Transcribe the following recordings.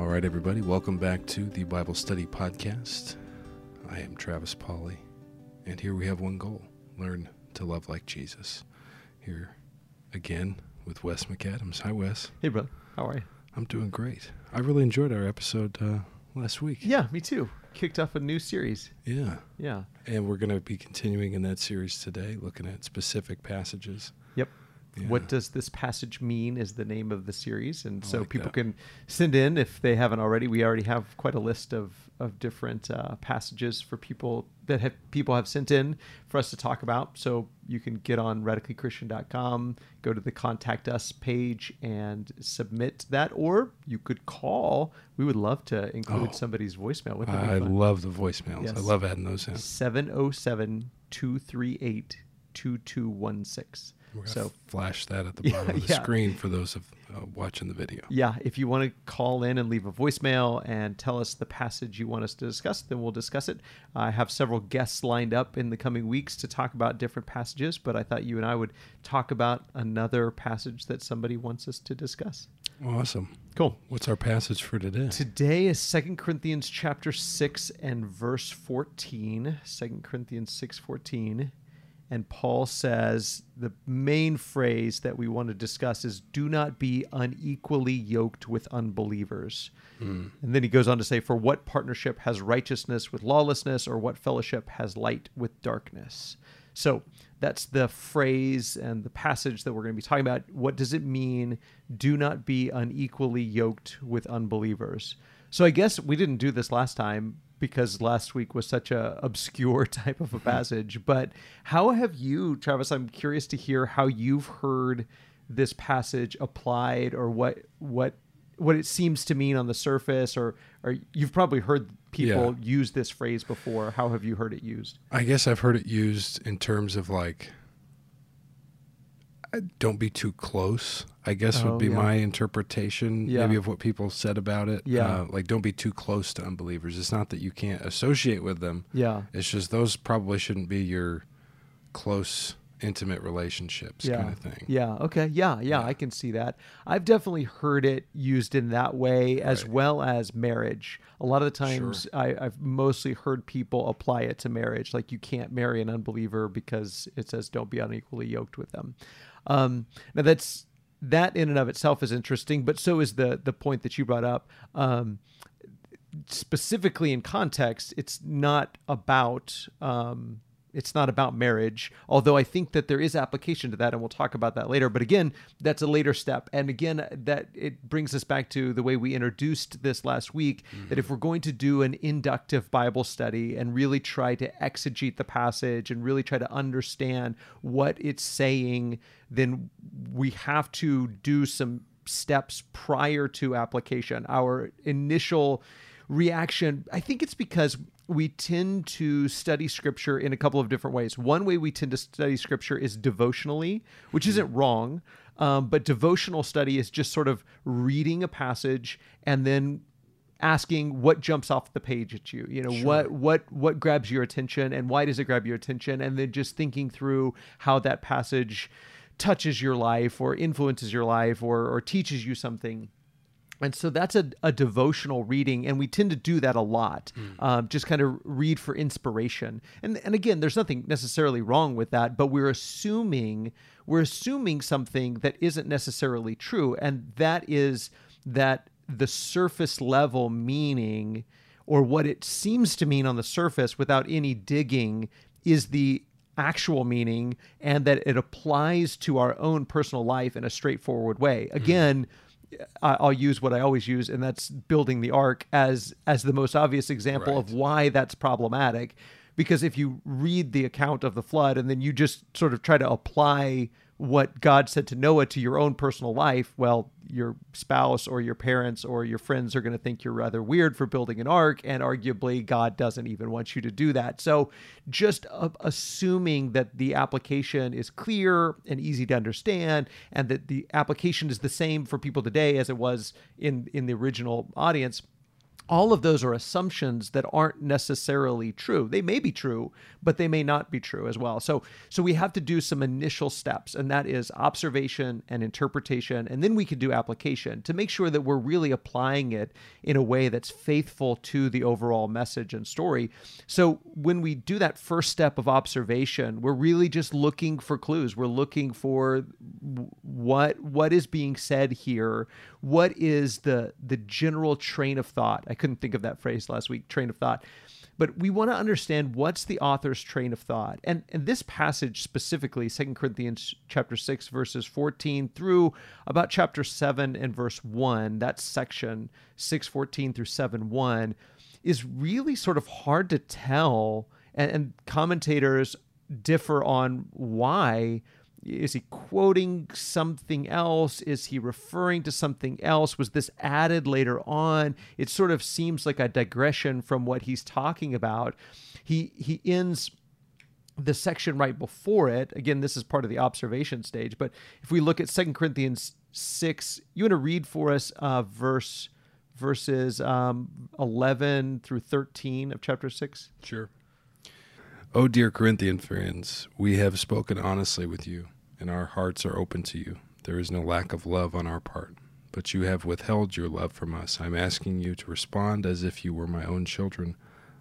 All right, everybody, welcome back to the Bible Study Podcast. I am Travis Polly, and here we have one goal learn to love like Jesus. Here again with Wes McAdams. Hi, Wes. Hey, brother. How are you? I'm doing great. I really enjoyed our episode uh, last week. Yeah, me too. Kicked off a new series. Yeah. Yeah. And we're going to be continuing in that series today, looking at specific passages. Yep. Yeah. What does this passage mean is the name of the series. And I so like people that. can send in if they haven't already. We already have quite a list of, of different uh, passages for people that have people have sent in for us to talk about. So you can get on radicallychristian.com, go to the contact us page and submit that. Or you could call. We would love to include Oh. somebody's voicemail. That I love the voicemails. Yes. I love adding those in. 707 238 2216. We're So, flash that at the Yeah, bottom of the yeah. screen for those of uh, watching the video. yeah, if you want to call in and leave a voicemail and tell us the passage you want us to discuss, then we'll discuss it. I have several guests lined up in the coming weeks to talk about different passages, but I thought you and I would talk about another passage that somebody wants us to discuss. Awesome. Cool. What's our passage for today? Today is Second Corinthians chapter 6 and verse 14. 2 Corinthians 6:14. And Paul says the main phrase that we want to discuss is do not be unequally yoked with unbelievers. Hmm. And then he goes on to say for what partnership has righteousness with lawlessness or what fellowship has light with darkness. So that's the phrase and the passage that we're going to be talking about. What does it mean? Do not be unequally yoked with unbelievers. So I guess we didn't do this last time because last week was such a obscure type of a mm-hmm. passage. But how have you, Travis? I'm curious to hear how you've heard this passage applied, or what what what it seems to mean on the surface, or or you've probably heard people Yeah. use this phrase before. How have you heard it used? I guess I've heard it used in terms of like, don't be too close. I guess Oh, would be yeah. my interpretation, Yeah. maybe of what people said about it. Yeah. Uh, like, don't be too close to unbelievers. It's not that you can't associate with them. Yeah. It's just those probably shouldn't be your close, intimate relationships yeah. kind of thing. Yeah. Okay. Yeah, yeah. I can see that. I've definitely heard it used in that way as Right. well as marriage. A lot of the times, I, I've mostly heard people apply it to marriage. Like you can't marry an unbeliever because it says don't be unequally yoked with them. Um, now that's that in and of itself is interesting, but so is the the point that you brought up. Um, specifically in context, it's not about um, it's not about marriage. Although I think that there is application to that, and we'll talk about that later. But again, that's a later step. And again, that it brings us back to the way we introduced this last week. That if we're going to do an inductive Bible study and really try to exegete the passage and really try to understand what it's saying, then we have to do some steps prior to application. Our initial reaction, I think it's because we tend to study scripture in a couple of different ways. One way we tend to study scripture is devotionally, which isn't wrong. Um, but devotional study is just sort of reading a passage and then asking what jumps off the page at you you know what what what grabs your attention and why does it grab your attention and then just thinking through how that passage touches your life or influences your life or or teaches you something and so that's a, a devotional reading, and we tend to do that a lot. Um, just kind of read for inspiration, and and again, there's nothing necessarily wrong with that, but we're assuming we're assuming something that isn't necessarily true, and that is that the surface level meaning, or what it seems to mean on the surface without any digging, is the actual meaning, and that it applies to our own personal life in a straightforward way. Again. I- I'll use what I always use, and that's building the ark as as the most obvious example of why that's problematic. Because if you read the account of the flood and then you just sort of try to apply what God said to Noah to your own personal life, well, your spouse or your parents or your friends are going to think you're rather weird for building an ark, and arguably God doesn't even want you to do that. So, just uh, assuming that the application is clear and easy to understand, and that the application is the same for people today as it was in in the original audience all of those are assumptions that aren't necessarily true. They may be true, but they may not be true as well. So so we have to do some initial steps and that is observation and interpretation and then we can do application to make sure that we're really applying it in a way that's faithful to the overall message and story. So when we do that first step of observation, we're really just looking for clues. We're looking for what what is being said here. What is the the general train of thought? Couldn't think of that phrase last week, train of thought. But we want to understand what's the author's train of thought. And and this passage specifically, Second Corinthians chapter 6 verses 14 through about chapter 7 and verse 1, that section 614 through 7 1 is really sort of hard to tell and, and commentators differ on why is he quoting something else? Is he referring to something else? Was this added later on? It sort of seems like a digression from what he's talking about. He he ends the section right before it. Again, this is part of the observation stage. But if we look at Second Corinthians six, you want to read for us uh, verse verses um, eleven through thirteen of chapter six. Sure. O dear Corinthian friends, we have spoken honestly with you, and our hearts are open to you. There is no lack of love on our part, but you have withheld your love from us. I'm asking you to respond as if you were my own children.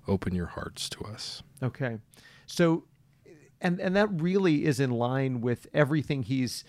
Open your hearts to us. Okay. So and and that really is in line with everything he's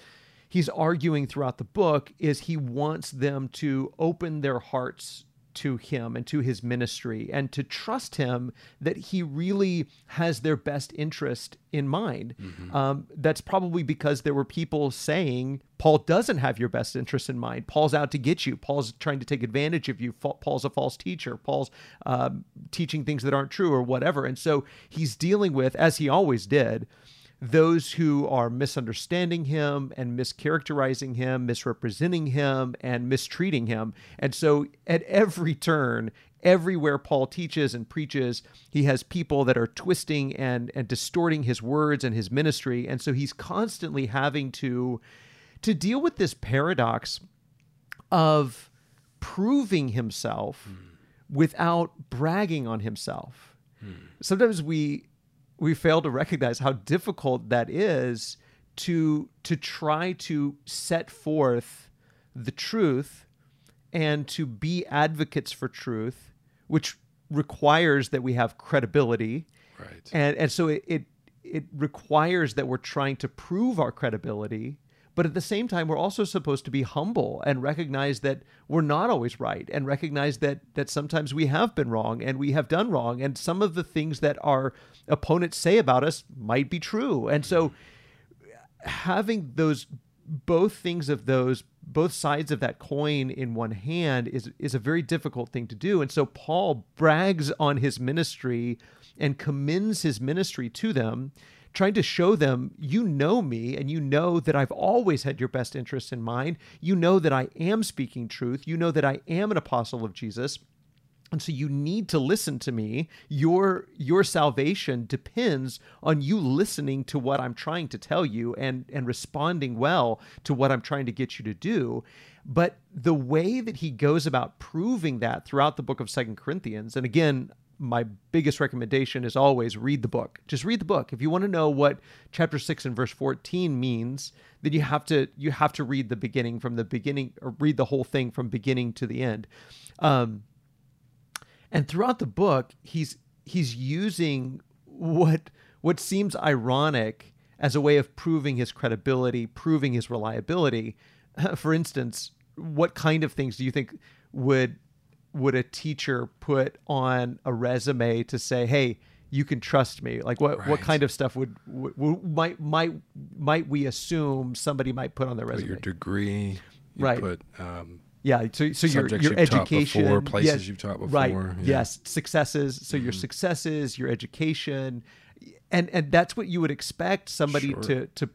he's arguing throughout the book is he wants them to open their hearts to him and to his ministry and to trust him that he really has their best interest in mind. Mm-hmm. Um, that's probably because there were people saying, Paul doesn't have your best interest in mind. Paul's out to get you. Paul's trying to take advantage of you. Paul's a false teacher. Paul's um, teaching things that aren't true or whatever. And so he's dealing with, as he always did, those who are misunderstanding him and mischaracterizing him, misrepresenting him, and mistreating him. And so at every turn, everywhere Paul teaches and preaches, he has people that are twisting and, and distorting his words and his ministry. And so he's constantly having to to deal with this paradox of proving himself mm. without bragging on himself. Mm. Sometimes we we fail to recognize how difficult that is to to try to set forth the truth and to be advocates for truth which requires that we have credibility. Right. And and so it, it it requires that we're trying to prove our credibility but at the same time, we're also supposed to be humble and recognize that we're not always right and recognize that that sometimes we have been wrong and we have done wrong. And some of the things that our opponents say about us might be true. And so having those both things of those both sides of that coin in one hand is is a very difficult thing to do and so Paul brags on his ministry and commends his ministry to them trying to show them, you know me and you know that I've always had your best interests in mind. You know that I am speaking truth. You know that I am an apostle of Jesus. And so you need to listen to me. Your your salvation depends on you listening to what I'm trying to tell you and and responding well to what I'm trying to get you to do. But the way that he goes about proving that throughout the book of Second Corinthians, and again, my biggest recommendation is always read the book. Just read the book. If you want to know what chapter 6 and verse 14 means, then you have to you have to read the beginning from the beginning or read the whole thing from beginning to the end. Um, and throughout the book, he's he's using what what seems ironic as a way of proving his credibility, proving his reliability. For instance, what kind of things do you think would would a teacher put on a resume to say, "Hey, you can trust me"? Like what right. what kind of stuff would, might might might we assume somebody might put on their resume? Put your degree, you right? Put um, yeah, so so your your education, before, places you've taught before, right? Yeah. Yes, successes. So mm-hmm. your successes, your education, and and that's what you would expect somebody sure. to to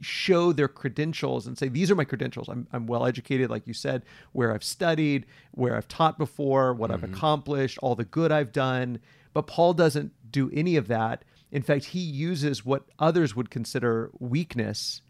show their credentials and say these are my credentials. I'm, I'm well educated like you said where i've studied where i've taught before what mm-hmm. i've accomplished all the good i've done. But paul doesn't do any of that. In fact he uses what others would consider weakness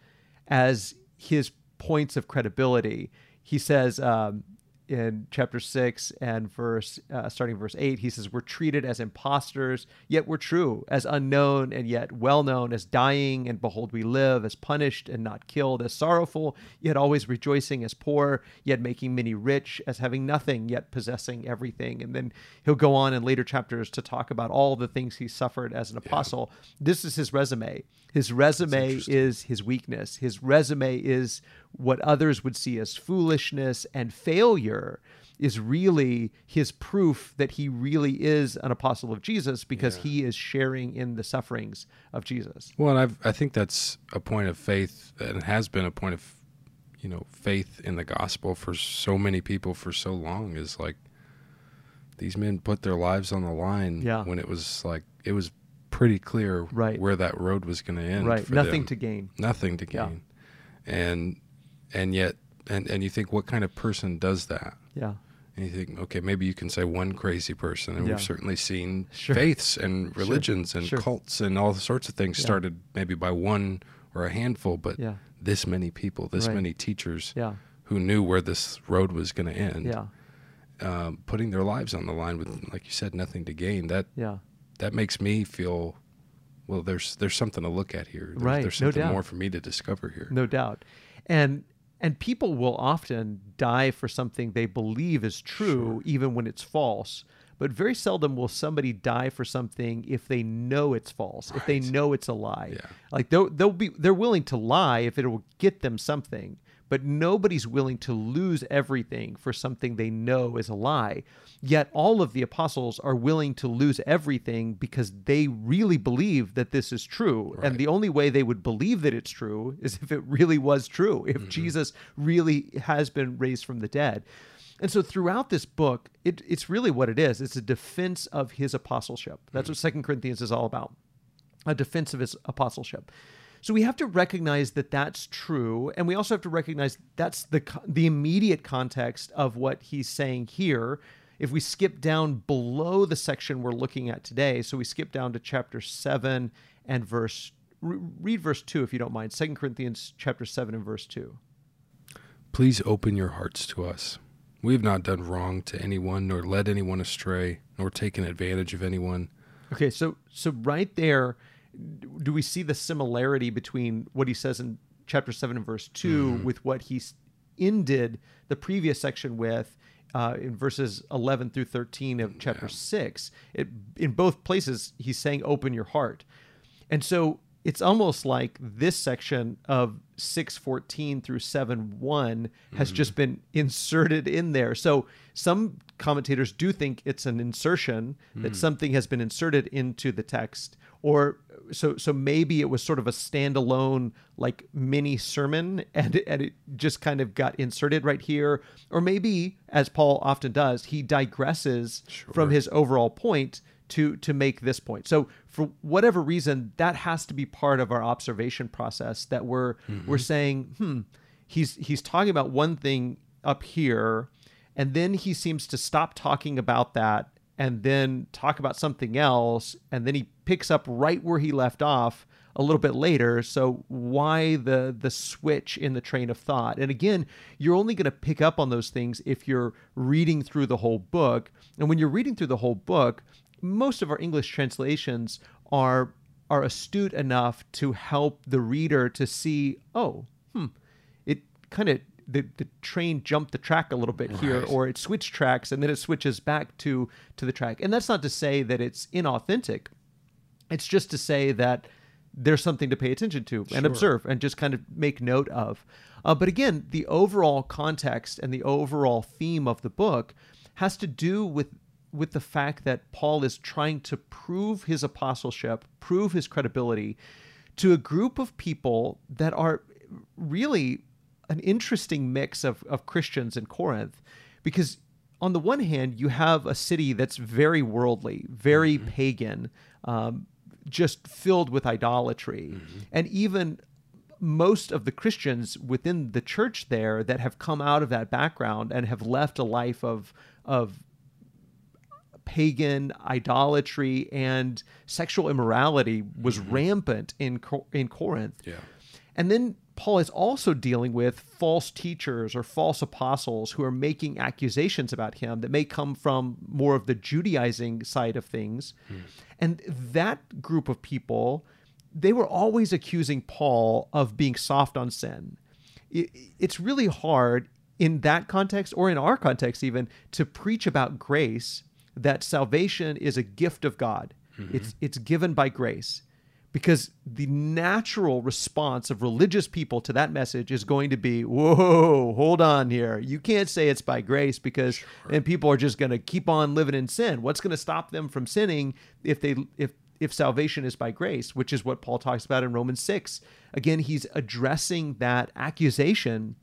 as his points of credibility. He says um, in chapter 6 and verse uh, starting verse 8 he says we're treated as impostors yet we're true as unknown and yet well known as dying and behold we live as punished and not killed as sorrowful yet always rejoicing as poor yet making many rich as having nothing yet possessing everything. And then he'll go on in later chapters to talk about all the things he suffered as an apostle. Yeah. this is his resume. His resume is his weakness. His resume is what others would see as foolishness and failure is really his proof that he really is an apostle of Jesus because yeah. he is sharing in the sufferings of Jesus. Well, I've, I think that's a point of faith and has been a point of, you know, faith in the gospel for so many people for so long is like these men put their lives on the line yeah. when it was like, it was pretty clear right. where that road was going to end. Right. Nothing them. to gain. Nothing to gain. Yeah. And and yet and and you think what kind of person does that yeah and you think okay maybe you can say one crazy person and yeah. we've certainly seen sure. faiths and religions sure. and sure. cults and all sorts of things yeah. started maybe by one or a handful but yeah. this many people this right. many teachers who knew where this road was going to end yeah um, putting their lives on the line with like you said nothing to gain that yeah that makes me feel well there's there's something to look at here there's, right there's something no doubt. more for me to discover here no doubt and and people will often die for something they believe is true, sure. even when it's false. But very seldom will somebody die for something if they know it's false, right. if they know it's a lie. Yeah. Like they'll, they'll be they're willing to lie if it will get them something but nobody's willing to lose everything for something they know is a lie. Yet all of the apostles are willing to lose everything because they really believe that this is true. Right. And the only way they would believe that it's true is if it really was true, if mm-hmm. Jesus really has been raised from the dead. And so throughout this book, it, it's really what it is. It's a defense of his apostleship. That's mm-hmm. what Second Corinthians is all about. A defense of his apostleship. So we have to recognize that that's true, and we also have to recognize that's the the immediate context of what he's saying here. If we skip down below the section we're looking at today, so we skip down to chapter seven and verse. read verse two if you don't mind. Second Corinthians chapter seven and verse two. Please open your hearts to us. We have not done wrong to anyone, nor led anyone astray, nor taken advantage of anyone. Okay, so so right there do we see the similarity between what he says in chapter 7 and verse 2 mm. with what he ended the previous section with uh, in verses 11 through 13 of chapter yeah. 6 it, in both places he's saying open your heart and so it's almost like this section of 614 through 7 1 has mm-hmm. just been inserted in there. So some commentators do think it's an insertion, mm. that something has been inserted into the text. Or so so maybe it was sort of a standalone like mini sermon and, and it just kind of got inserted right here. Or maybe, as Paul often does, he digresses sure. from his overall point to to make this point. So for whatever reason, that has to be part of our observation process that we're mm-hmm. we're saying, hmm, he's he's talking about one thing up here, and then he seems to stop talking about that and then talk about something else, and then he picks up right where he left off a little bit later. So why the the switch in the train of thought? And again, you're only going to pick up on those things if you're reading through the whole book. And when you're reading through the whole book, most of our English translations are are astute enough to help the reader to see, oh, hmm, it kind of the, the train jumped the track a little bit right. here or it switched tracks and then it switches back to to the track and that's not to say that it's inauthentic it's just to say that there's something to pay attention to and sure. observe and just kind of make note of uh, but again the overall context and the overall theme of the book has to do with with the fact that Paul is trying to prove his apostleship, prove his credibility to a group of people that are really an interesting mix of, of Christians in Corinth. Because on the one hand, you have a city that's very worldly, very mm-hmm. pagan, um, just filled with idolatry. Mm-hmm. And even most of the Christians within the church there that have come out of that background and have left a life of of pagan idolatry and sexual immorality was mm-hmm. rampant in in Corinth. Yeah. And then Paul is also dealing with false teachers or false apostles who are making accusations about him that may come from more of the Judaizing side of things. Mm. And that group of people, they were always accusing Paul of being soft on sin. It's really hard in that context or in our context even to preach about grace that salvation is a gift of God. Mm-hmm. It's it's given by grace because the natural response of religious people to that message is going to be whoa hold on here you can't say it's by grace because sure. and people are just going to keep on living in sin what's going to stop them from sinning if they if if salvation is by grace which is what paul talks about in romans 6 again he's addressing that accusation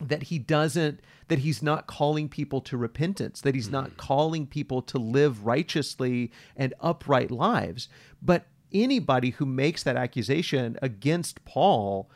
that he doesn't that he's not calling people to repentance that he's not mm. calling people to live righteously and upright lives but anybody who makes that accusation against Paul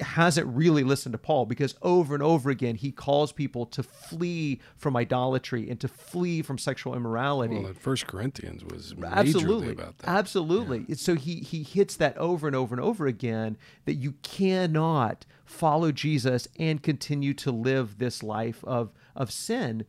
hasn't really listened to Paul because over and over again he calls people to flee from idolatry and to flee from sexual immorality. Well, First Corinthians was absolutely about that. Absolutely. Yeah. So he he hits that over and over and over again that you cannot follow Jesus and continue to live this life of of sin.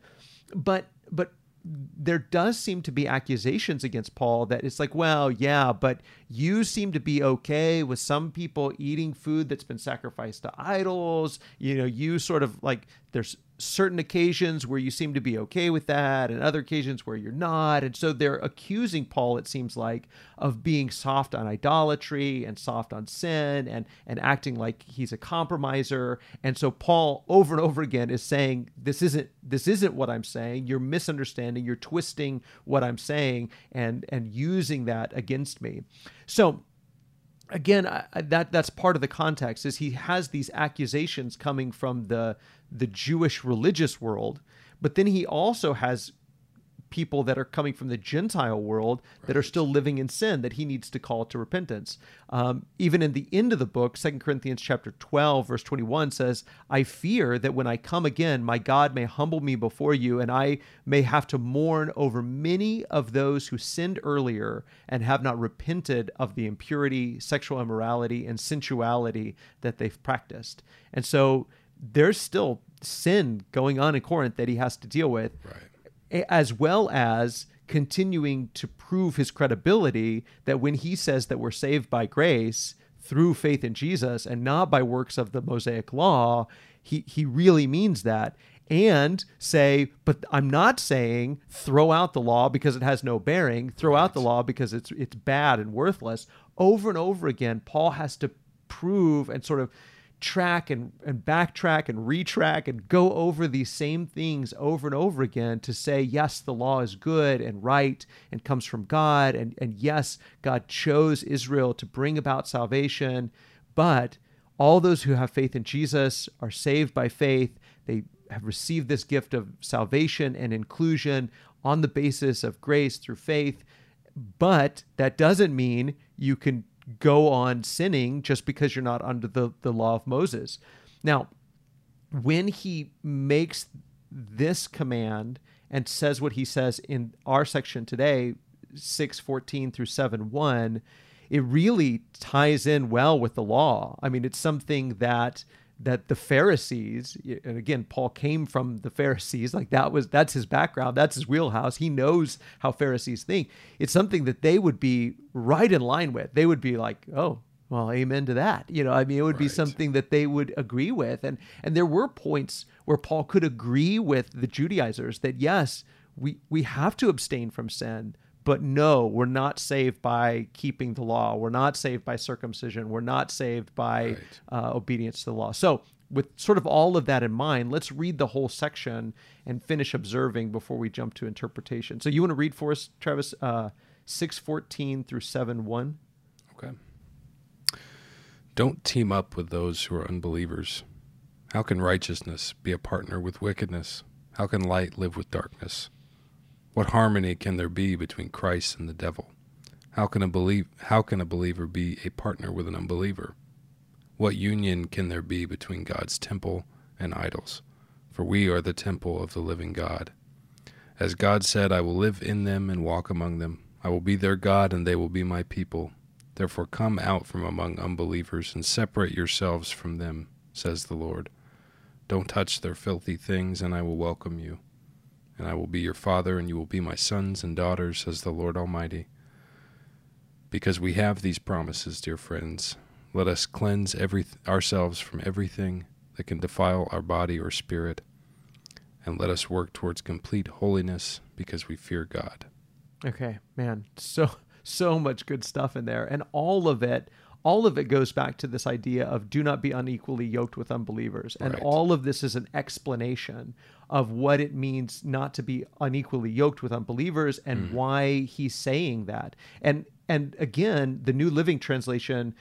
But but there does seem to be accusations against Paul that it's like, well, yeah, but you seem to be okay with some people eating food that's been sacrificed to idols. You know, you sort of like there's certain occasions where you seem to be okay with that and other occasions where you're not. And so they're accusing Paul, it seems like, of being soft on idolatry and soft on sin and, and acting like he's a compromiser. And so Paul over and over again is saying, This isn't this isn't what I'm saying. You're misunderstanding, you're twisting what I'm saying and and using that against me. So again I, that that's part of the context is he has these accusations coming from the the Jewish religious world but then he also has people that are coming from the Gentile world right. that are still living in sin that he needs to call to repentance. Um, even in the end of the book, Second Corinthians chapter 12, verse 21 says, I fear that when I come again, my God may humble me before you, and I may have to mourn over many of those who sinned earlier and have not repented of the impurity, sexual immorality, and sensuality that they've practiced. And so there's still sin going on in Corinth that he has to deal with. Right as well as continuing to prove his credibility that when he says that we're saved by grace through faith in Jesus and not by works of the Mosaic law, he, he really means that. And say, but I'm not saying throw out the law because it has no bearing, throw out the law because it's it's bad and worthless. Over and over again, Paul has to prove and sort of track and, and backtrack and retrack and go over these same things over and over again to say, yes, the law is good and right and comes from God. And, and yes, God chose Israel to bring about salvation. But all those who have faith in Jesus are saved by faith. They have received this gift of salvation and inclusion on the basis of grace through faith. But that doesn't mean you can go on sinning just because you're not under the, the law of Moses. Now, when he makes this command and says what he says in our section today, 614 through 7 1, it really ties in well with the law. I mean, it's something that that the Pharisees, and again, Paul came from the Pharisees, like that was that's his background, that's his wheelhouse. He knows how Pharisees think. It's something that they would be right in line with. They would be like, oh, well, amen to that. You know, I mean, it would right. be something that they would agree with. And and there were points where Paul could agree with the Judaizers that yes, we we have to abstain from sin, but no, we're not saved by keeping the law. We're not saved by circumcision. We're not saved by right. uh, obedience to the law. So, with sort of all of that in mind, let's read the whole section and finish observing before we jump to interpretation. So, you want to read for us, Travis, uh, 614 through 7 1? Okay. Don't team up with those who are unbelievers. How can righteousness be a partner with wickedness? How can light live with darkness? What harmony can there be between Christ and the devil? How can a believe how can a believer be a partner with an unbeliever? What union can there be between God's temple and idols? For we are the temple of the living God. As God said, I will live in them and walk among them. I will be their God, and they will be my people. Therefore, come out from among unbelievers and separate yourselves from them, says the Lord. Don't touch their filthy things, and I will welcome you. And I will be your father, and you will be my sons and daughters, says the Lord Almighty. Because we have these promises, dear friends, let us cleanse every, ourselves from everything that can defile our body or spirit, and let us work towards complete holiness because we fear God. Okay, man, so so much good stuff in there, and all of it, all of it goes back to this idea of do not be unequally yoked with unbelievers, and Right. all of this is an explanation of what it means not to be unequally yoked with unbelievers and mm. why he's saying that, and and again, the New Living Translation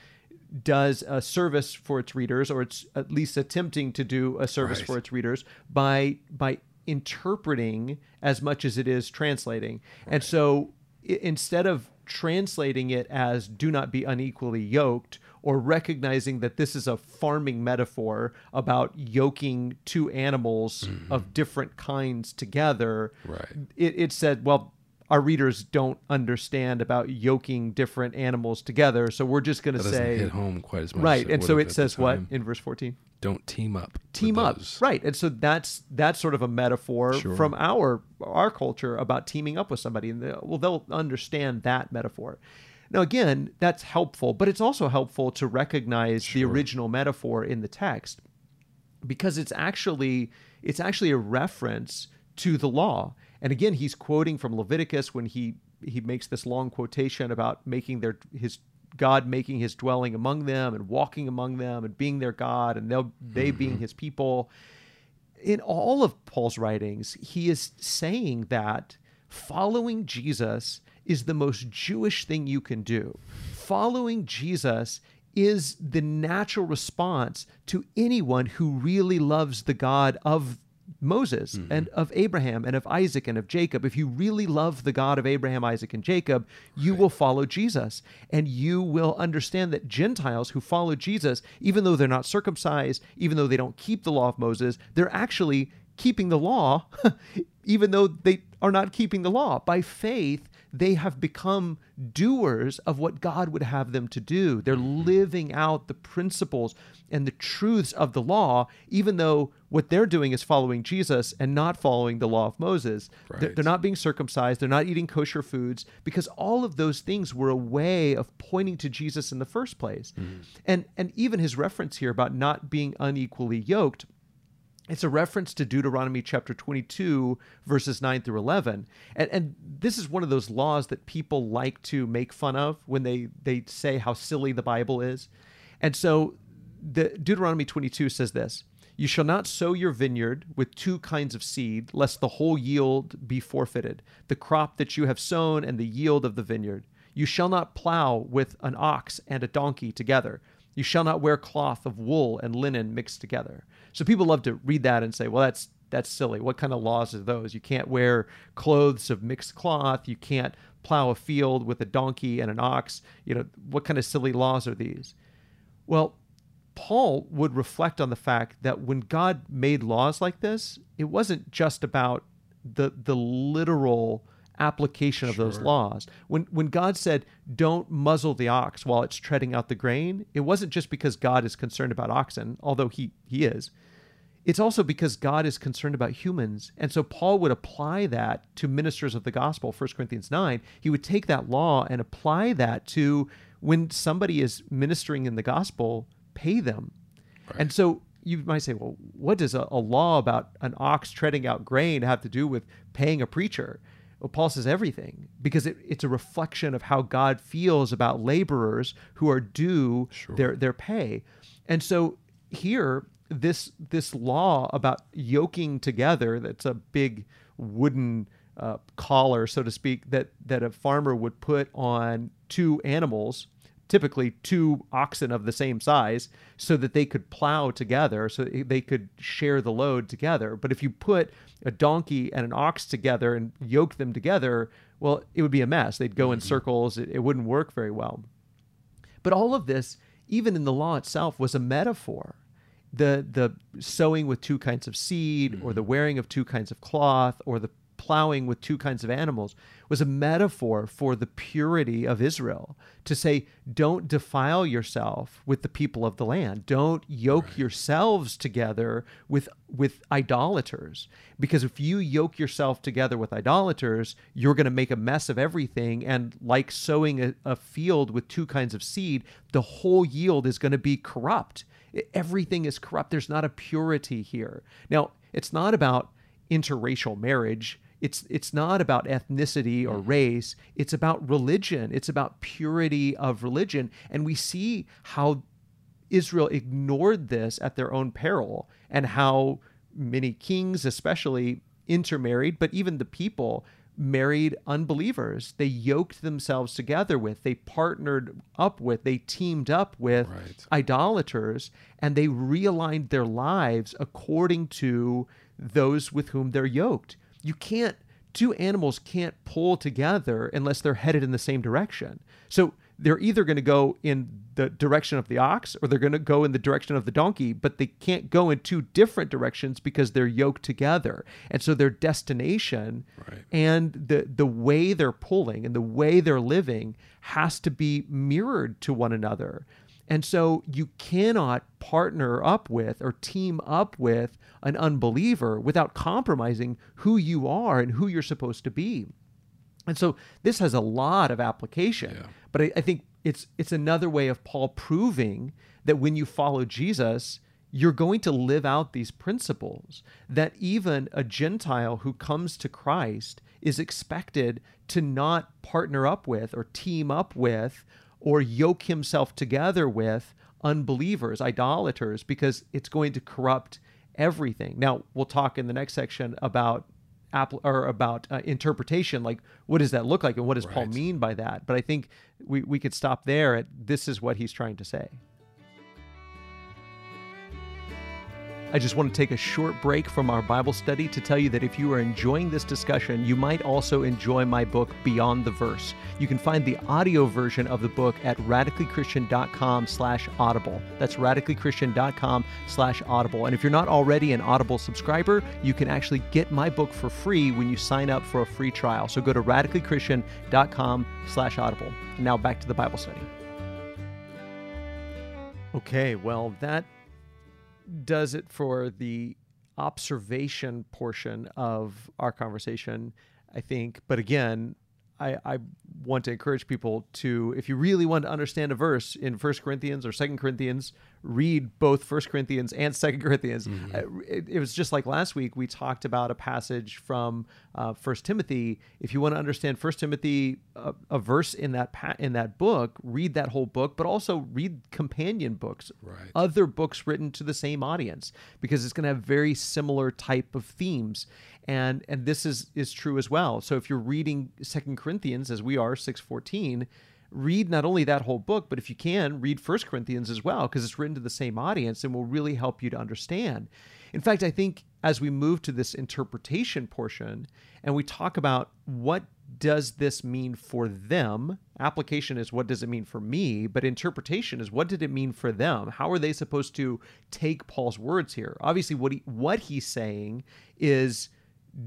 does a service for its readers or it's at least attempting to do a service Right. for its readers by by interpreting as much as it is translating. And so instead of translating it as do not be unequally yoked or recognizing that this is a farming metaphor about yoking two animals mm-hmm. of different kinds together Right. it, it said, well, our readers don't understand about yoking different animals together, so we're just going to say hit home quite as much. right. And so it have at the says what in verse fourteen? Don't team up. Team up, those. right? And so that's that's sort of a metaphor Sure. from our our culture about teaming up with somebody, and they'll, well, they'll understand that metaphor. Now, again, that's helpful, but it's also helpful to recognize the original metaphor in the text because it's actually it's actually a reference to the law. And again, he's quoting from Leviticus when he he makes this long quotation about making their his God making his dwelling among them and walking among them and being their God and they they being his people. In all of Paul's writings, he is saying that following Jesus is the most Jewish thing you can do. Following Jesus is the natural response to anyone who really loves the God of Moses mm-hmm. and of Abraham and of Isaac and of Jacob. If you really love the God of Abraham, Isaac, and Jacob, you will follow Jesus. And you will understand that Gentiles who follow Jesus, even though they're not circumcised, even though they don't keep the law of Moses, they're actually keeping the law, even though they are not keeping the law. By faith, they have become doers of what God would have them to do. They're mm-hmm. living out the principles and the truths of the law, even though what they're doing is following Jesus and not following the law of Moses. They're, Right. they're not being circumcised, they're not eating kosher foods, because all of those things were a way of pointing to Jesus in the first place. Mm-hmm. And and even his reference here about not being unequally yoked it's a reference to Deuteronomy chapter 22, verses 9 through 11. And, and this is one of those laws that people like to make fun of when they, they say how silly the Bible is. And so the Deuteronomy 22 says this You shall not sow your vineyard with two kinds of seed, lest the whole yield be forfeited, the crop that you have sown and the yield of the vineyard. You shall not plow with an ox and a donkey together. You shall not wear cloth of wool and linen mixed together. So people love to read that and say, well, that's that's silly. What kind of laws are those? You can't wear clothes of mixed cloth. You can't plow a field with a donkey and an ox. You know, what kind of silly laws are these? Well, Paul would reflect on the fact that when God made laws like this, it wasn't just about the the literal application of those laws. When when God said, "Don't muzzle the ox while it's treading out the grain," it wasn't just because God is concerned about oxen, although he he is. It's also because God is concerned about humans. And so Paul would apply that to ministers of the gospel, 1 Corinthians 9. He would take that law and apply that to when somebody is ministering in the gospel, pay them. And so you might say, well, what does a, a law about an ox treading out grain have to do with paying a preacher? Well, Paul says everything because it, it's a reflection of how God feels about laborers who are due Sure. their, their pay. And so here, this this law about yoking together that's a big wooden uh, collar, so to speak, that that a farmer would put on two animals, typically two oxen of the same size, so that they could plow together, so they could share the load together. But if you put a donkey and an ox together and yoke them together, well, it would be a mess. They'd go in mm-hmm. circles. It, it wouldn't work very well. But all of this, even in the law itself, was a metaphor. The the sowing with two kinds of seed, or the mm-hmm. wearing of two kinds of cloth, or the plowing with two kinds of animals was a metaphor for the purity of Israel. To say, don't defile yourself with the people of the land. Don't yoke right. yourselves together with with idolaters. Because if you yoke yourself together with idolaters, you're going to make a mess of everything. And like sowing a, a field with two kinds of seed, the whole yield is going to be corrupt. Everything is corrupt. There's not a purity here. Now, it's not about interracial marriage it's it's not about ethnicity or mm-hmm. race. It's about religion. It's about purity of religion. And we see how Israel ignored this at their own peril and how many kings especially intermarried but even the people married unbelievers. They yoked themselves together with they partnered up with they teamed up with right. idolaters and they realigned their lives according to those with whom they're yoked you can't two animals can't pull together unless they're headed in the same direction. So they're either going to go in the direction of the ox or they're going to go in the direction of the donkey, but they can't go in two different directions because they're yoked together. And so their destination right. and the the way they're pulling and the way they're living has to be mirrored to one another. And so you cannot partner up with or team up with an unbeliever without compromising who you are and who you're supposed to be. And so this has a lot of application, yeah. but I, I think it's it's another way of Paul proving that when you follow Jesus, you're going to live out these principles that even a Gentile who comes to Christ is expected to not partner up with or team up with or yoke himself together with unbelievers, idolaters, because it's going to corrupt everything. Now, we'll talk in the next section about Apple or about uh, interpretation like what does that look like and what does right. paul mean by that but i think we, we could stop there at this is what he's trying to say I just want to take a short break from our Bible study to tell you that if you are enjoying this discussion, you might also enjoy my book Beyond the Verse. You can find the audio version of the book at radicallychristian.com slash audible. That's radicallychristian.com slash audible. And if you're not already an Audible subscriber, you can actually get my book for free when you sign up for a free trial. So go to radicallychristian.com slash audible. Now back to the Bible study. Okay, well, that does it for the observation portion of our conversation, I think. But again, I, I want to encourage people to, if you really want to understand a verse in First Corinthians or Second Corinthians, read both First Corinthians and Second Corinthians. Mm-hmm. Uh, it, it, was just like last week we talked about a passage from uh, First Timothy. If you want to understand First Timothy, a, a, verse in that pa- in that book, read that whole book, but also read companion books, right. other books written to the same audience, because it's going to have very similar type of themes and and this is is true as well. So if you're reading second corinthians as we are 614 read not only that whole book but if you can read first corinthians as well because it's written to the same audience and will really help you to understand. In fact i think as we move to this interpretation portion and we talk about what does this mean for them application is what does it mean for me but interpretation is what did it mean for them? How are they supposed to take paul's words here? Obviously what he what he's saying is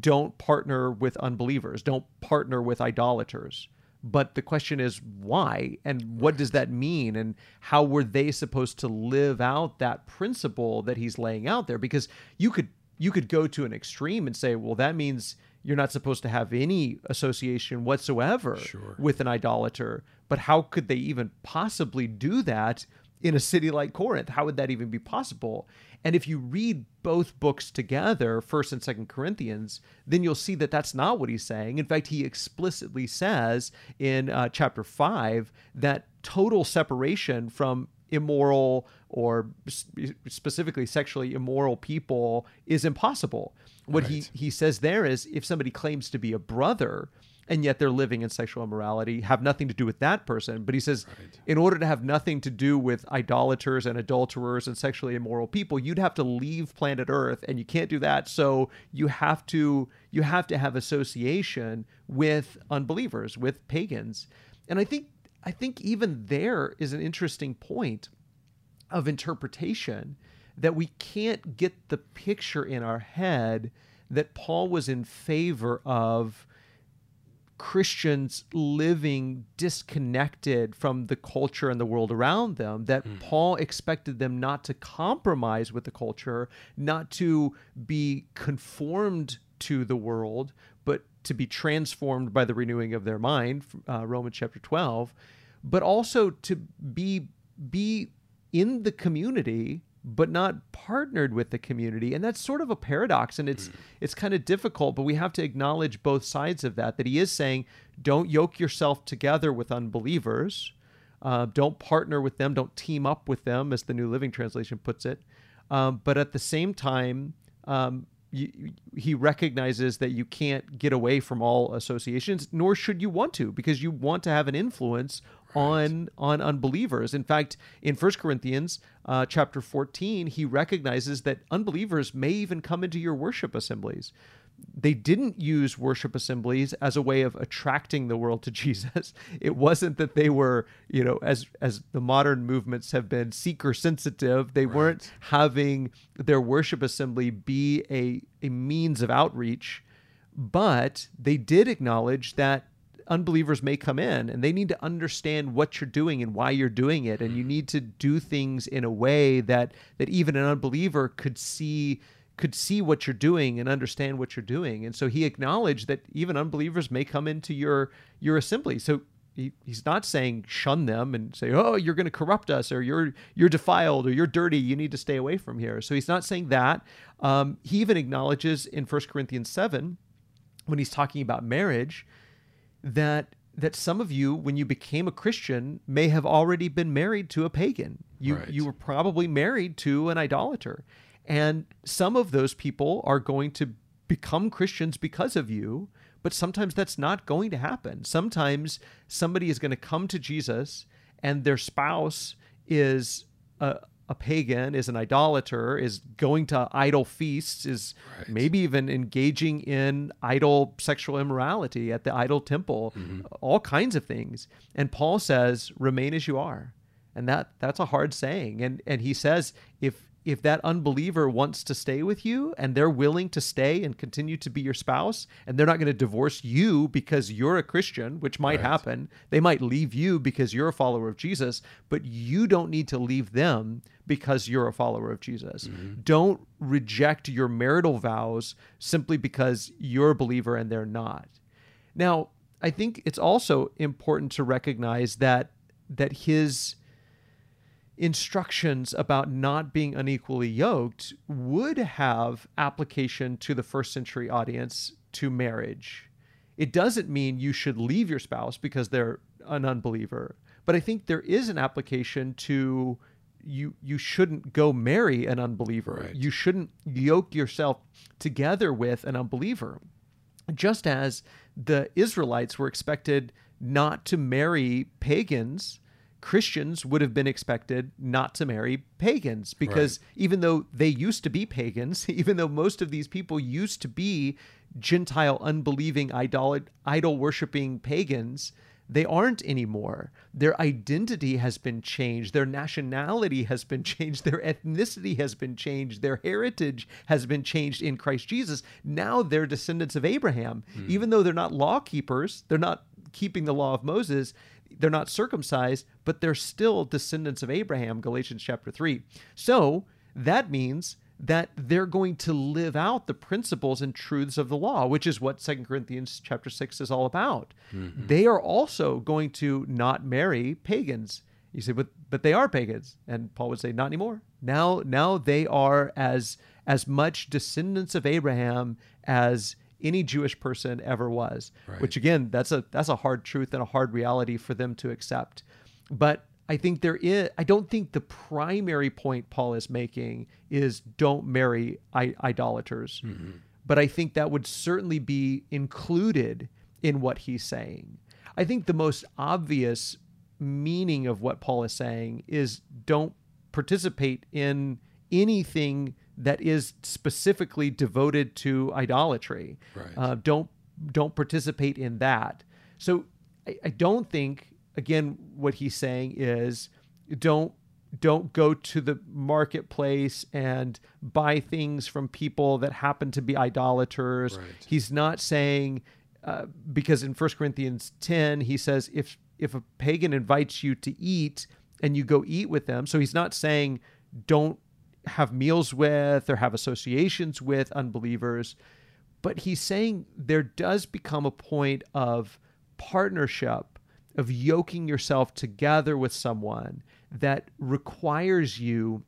don't partner with unbelievers, don't partner with idolaters. But the question is why? And what does that mean? And how were they supposed to live out that principle that he's laying out there? Because you could you could go to an extreme and say well that means you're not supposed to have any association whatsoever sure. with an idolater. But how could they even possibly do that in a city like Corinth? How would that even be possible and if you read both books together, First and Second Corinthians, then you'll see that that's not what he's saying. In fact, he explicitly says in uh, chapter five that total separation from immoral or specifically sexually immoral people is impossible. What right. he he says there is if somebody claims to be a brother and yet they're living in sexual immorality have nothing to do with that person. But he says right. in order to have nothing to do with idolaters and adulterers and sexually immoral people you'd have to leave planet earth and you can't do that. So you have to you have to have association with unbelievers with pagans. And i think i think even there is an interesting point of interpretation that we can't get the picture in our head that Paul was in favor of Christians living disconnected from the culture and the world around them, that mm. Paul expected them not to compromise with the culture, not to be conformed to the world, but to be transformed by the renewing of their mind, uh, Romans chapter 12, but also to be be in the community but not partnered with the community. And that's sort of a paradox and it's mm. it's kind of difficult but we have to acknowledge both sides of that that he is saying don't yoke yourself together with unbelievers. Uh, don't partner with them. Don't team up with them as the new living translation puts it. Um, but at the same time um, you, he recognizes that you can't get away from all associations nor should you want to because you want to have an influence on on unbelievers. In fact, in 1 Corinthians uh, chapter 14, he recognizes that unbelievers may even come into your worship assemblies. They didn't use worship assemblies as a way of attracting the world to Jesus. It wasn't that they were, you know, as as the modern movements have been seeker sensitive. They right. weren't having their worship assembly be a a means of outreach, but they did acknowledge that unbelievers may come in and they need to understand what you're doing and why you're doing it and you need to do things in a way that that even an unbeliever could see could see what you're doing and understand what you're doing. And so he acknowledged that even unbelievers may come into your your assembly. So he, he's not saying shun them and say oh you're going to corrupt us or you're you're defiled or you're dirty you need to stay away from here. So he's not saying that. Um, he even acknowledges in 1 corinthians 7 when he's talking about marriage that that some of you when you became a christian may have already been married to a pagan. You right. you were probably married to an idolater. And some of those people are going to become christians because of you but sometimes that's not going to happen. Sometimes somebody is going to come to jesus and their spouse is a, a pagan, is an idolater, is going to idol feasts, is right. maybe even engaging in idol sexual immorality at the idol temple, mm-hmm. all kinds of things. And Paul says, "Remain as you are." And that that's a hard saying. And and he says if if that unbeliever wants to stay with you and they're willing to stay and continue to be your spouse and they're not going to divorce you because you're a Christian, which might right. happen. They might leave you because you're a follower of Jesus, but you don't need to leave them because you're a follower of Jesus. Mm-hmm. Don't reject your marital vows simply because you're a believer and they're not. Now, I think it's also important to recognize that that his instructions about not being unequally yoked would have application to the first century audience to marriage. It doesn't mean you should leave your spouse because they're an unbeliever, but I think there is an application to you you shouldn't go marry an unbeliever. Right. You shouldn't yoke yourself together with an unbeliever. Just as the Israelites were expected not to marry pagans Christians would have been expected not to marry pagans because right. even though they used to be pagans, even though most of these people used to be Gentile, unbelieving, idol, idol worshiping pagans, they aren't anymore. Their identity has been changed. Their nationality has been changed. Their ethnicity has been changed. Their heritage has been changed in Christ Jesus. Now they're descendants of Abraham. Hmm. Even though they're not law keepers, they're not keeping the law of Moses, they're not circumcised, but they're still descendants of Abraham, Galatians chapter 3. So that means that they're going to live out the principles and truths of the law, which is what Second Corinthians chapter 6 is all about. Mm-hmm. They are also going to not marry pagans. You say, but but they are pagans. And Paul would say, not anymore. Now now they are as as much descendants of Abraham as any Jewish person ever was. Right. Which again, that's a that's a hard truth and a hard reality for them to accept. But I think there is I don't think the primary point Paul is making is don't marry I- idolaters. Mm-hmm. But I think that would certainly be included in what he's saying. I think the most obvious meaning of what Paul is saying is don't participate in anything that is specifically devoted to idolatry. Right. Uh, don't don't participate in that. So I, I don't think again what he's saying is don't don't go to the marketplace and buy things from people that happen to be idolaters. Right. He's not saying uh, because in 1 Corinthians 10 he says if if a pagan invites you to eat and you go eat with them, so he's not saying don't have meals with or have associations with unbelievers, but he's saying there does become a point of partnership of yoking yourself together with someone that requires you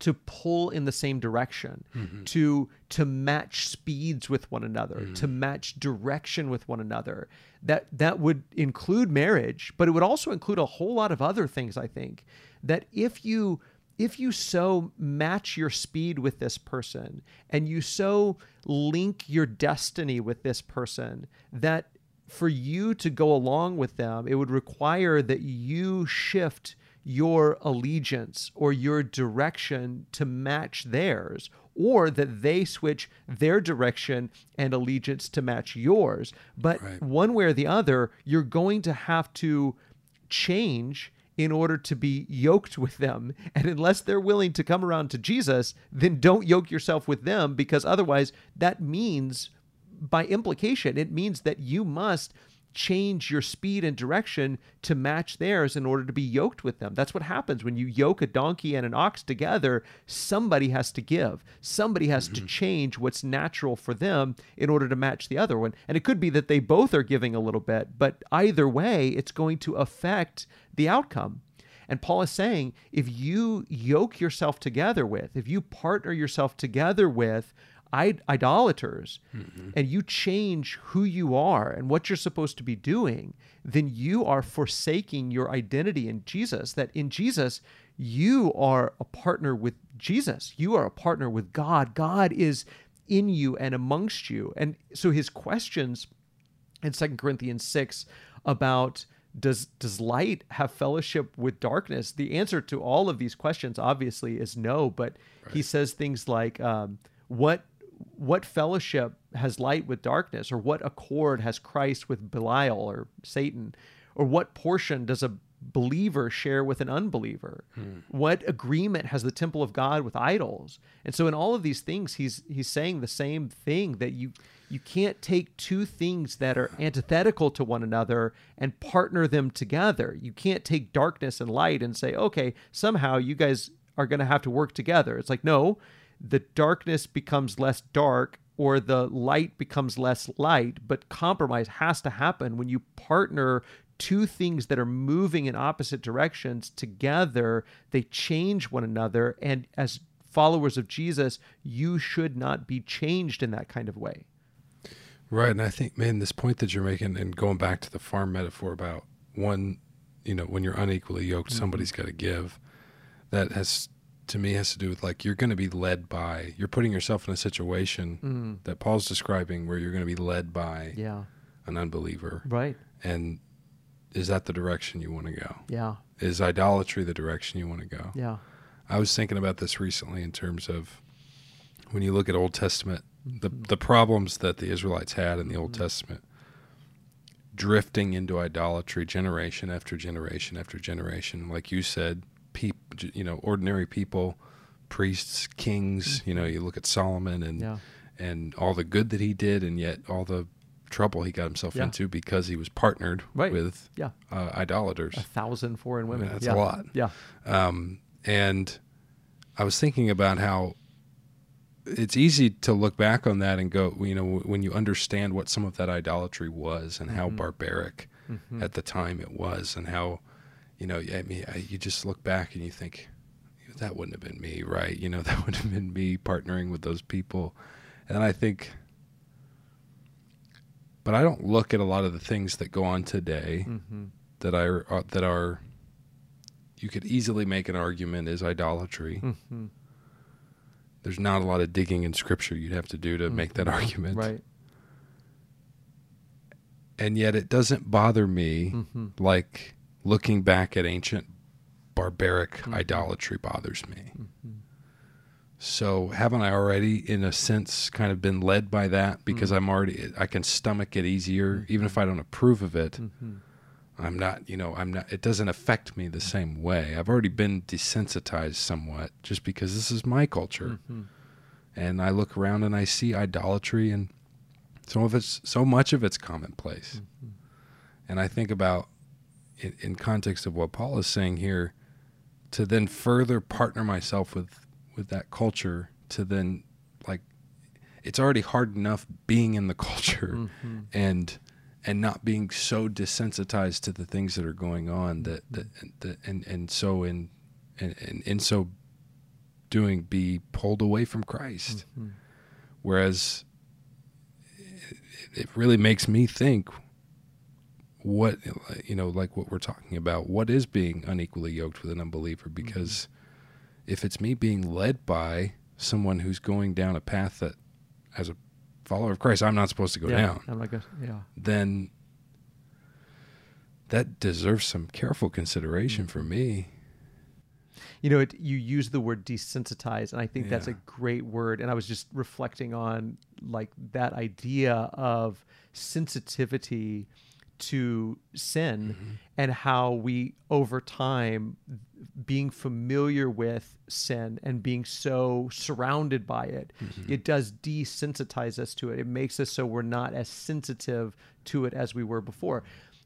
to pull in the same direction mm-hmm. to to match speeds with one another mm-hmm. to match direction with one another that that would include marriage but it would also include a whole lot of other things i think that if you if you so match your speed with this person and you so link your destiny with this person that for you to go along with them it would require that you shift your allegiance or your direction to match theirs, or that they switch their direction and allegiance to match yours. But right. one way or the other, you're going to have to change in order to be yoked with them. And unless they're willing to come around to Jesus, then don't yoke yourself with them because otherwise that means by implication it means that you must change your speed and direction to match theirs in order to be yoked with them. That's what happens when you yoke a donkey and an ox together. Somebody has to give, somebody has mm-hmm. to change what's natural for them in order to match the other one. And it could be that they both are giving a little bit, but either way, it's going to affect the outcome. And Paul is saying if you yoke yourself together with, if you partner yourself together with idolaters mm-hmm. and you change who you are and what you're supposed to be doing, then you are forsaking your identity in Jesus. That in Jesus, you are a partner with Jesus, you are a partner with God. God is in you and amongst you. And so his questions in Second Corinthians 6 about does does light have fellowship with darkness the answer to all of these questions obviously is no but right. he says things like um, what what fellowship has light with darkness, or what accord has Christ with Belial or Satan, or what portion does a believer share with an unbeliever? Hmm. What agreement has the temple of God with idols? And so in all of these things he's he's saying the same thing that you you can't take two things that are antithetical to one another and partner them together. You can't take darkness and light and say, "Okay, somehow you guys are going to have to work together." It's like, "No, the darkness becomes less dark or the light becomes less light, but compromise has to happen when you partner two things that are moving in opposite directions together, they change one another. And as followers of Jesus, you should not be changed in that kind of way. Right. And I think, man, this point that you're making, and going back to the farm metaphor about one, you know, when you're unequally yoked, mm-hmm. somebody's got to give, that has to me has to do with like you're going to be led by you're putting yourself in a situation mm. that Paul's describing where you're going to be led by yeah. an unbeliever. Right. And is that the direction you want to go? Yeah. Is idolatry the direction you want to go? Yeah. I was thinking about this recently in terms of when you look at Old Testament, mm-hmm. the the problems that the Israelites had in the Old mm-hmm. Testament drifting into idolatry generation after generation after generation like you said people, you know, ordinary people, priests, kings. You know, you look at Solomon and yeah. and all the good that he did, and yet all the trouble he got himself yeah. into because he was partnered right. with yeah. uh, idolaters. A thousand foreign women. I mean, that's yeah. a lot. Yeah. Um, and I was thinking about how it's easy to look back on that and go, you know, when you understand what some of that idolatry was and mm-hmm. how barbaric mm-hmm. at the time it was, and how you know, I mean, I, you just look back and you think, that wouldn't have been me, right? You know, that would have been me partnering with those people. And I think, but I don't look at a lot of the things that go on today mm-hmm. that are uh, that are. You could easily make an argument is idolatry. Mm-hmm. There's not a lot of digging in scripture you'd have to do to mm-hmm. make that argument, right? And yet, it doesn't bother me mm-hmm. like looking back at ancient barbaric mm-hmm. idolatry bothers me. Mm-hmm. So haven't I already, in a sense, kind of been led by that because mm-hmm. I'm already I can stomach it easier, even if I don't approve of it. Mm-hmm. I'm not, you know, I'm not, it doesn't affect me the same way. I've already been desensitized somewhat just because this is my culture. Mm-hmm. And I look around and I see idolatry and some of it's, so much of it's commonplace. Mm-hmm. And I think about, in, in context of what Paul is saying here, to then further partner myself with, with that culture to then like, it's already hard enough being in the culture mm-hmm. and, and not being so desensitized to the things that are going on that that, that and and so in and, and in so doing be pulled away from Christ. Mm-hmm. Whereas it, it really makes me think what you know like what we're talking about what is being unequally yoked with an unbeliever mm-hmm. because mm-hmm. if it's me being led by someone who's going down a path that as a follower of Christ, I'm not supposed to go yeah, down. I'm like, yeah. Then that deserves some careful consideration for me. You know, it, you use the word desensitize, and I think yeah. that's a great word. And I was just reflecting on like that idea of sensitivity to sin mm-hmm. and how we over time being familiar with sin and being so surrounded by it mm-hmm. it does desensitize us to it it makes us so we're not as sensitive to it as we were before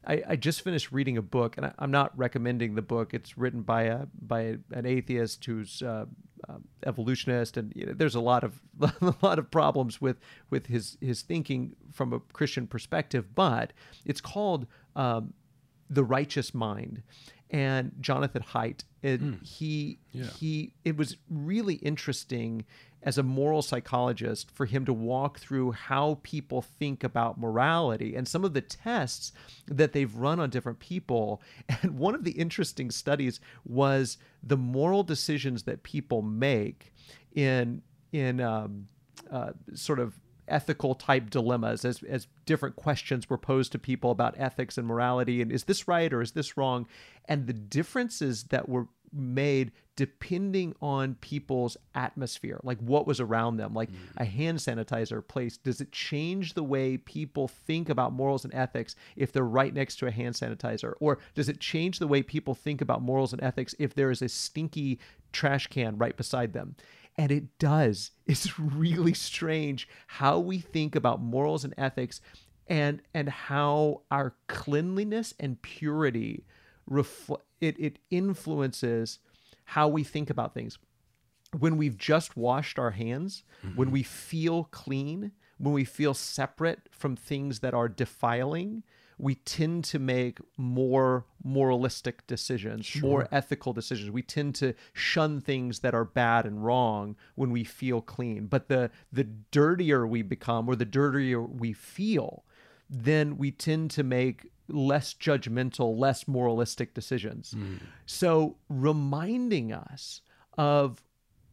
I, I just finished reading a book, and I, am not recommending the book. It's written by a by an atheist who's uh, uh, evolutionist, and you know, there's a lot of a lot of problems with with his his thinking from a Christian perspective. But it's called um, the Righteous Mind, and Jonathan Haidt. It, mm. He yeah. he. It was really interesting as a moral psychologist for him to walk through how people think about morality and some of the tests that they've run on different people. And one of the interesting studies was the moral decisions that people make in in um, uh, sort of ethical type dilemmas as, as different questions were posed to people about ethics and morality and is this right or is this wrong and the differences that were made depending on people's atmosphere, like what was around them, like mm. a hand sanitizer placed. Does it change the way people think about morals and ethics if they're right next to a hand sanitizer? Or does it change the way people think about morals and ethics if there is a stinky trash can right beside them? And it does. It's really strange how we think about morals and ethics and and how our cleanliness and purity refl- it, it influences how we think about things. When we've just washed our hands, mm-hmm. when we feel clean, when we feel separate from things that are defiling, we tend to make more moralistic decisions, sure. more ethical decisions. We tend to shun things that are bad and wrong when we feel clean. But the the dirtier we become or the dirtier we feel, then we tend to make less judgmental, less moralistic decisions. Mm. So, reminding us of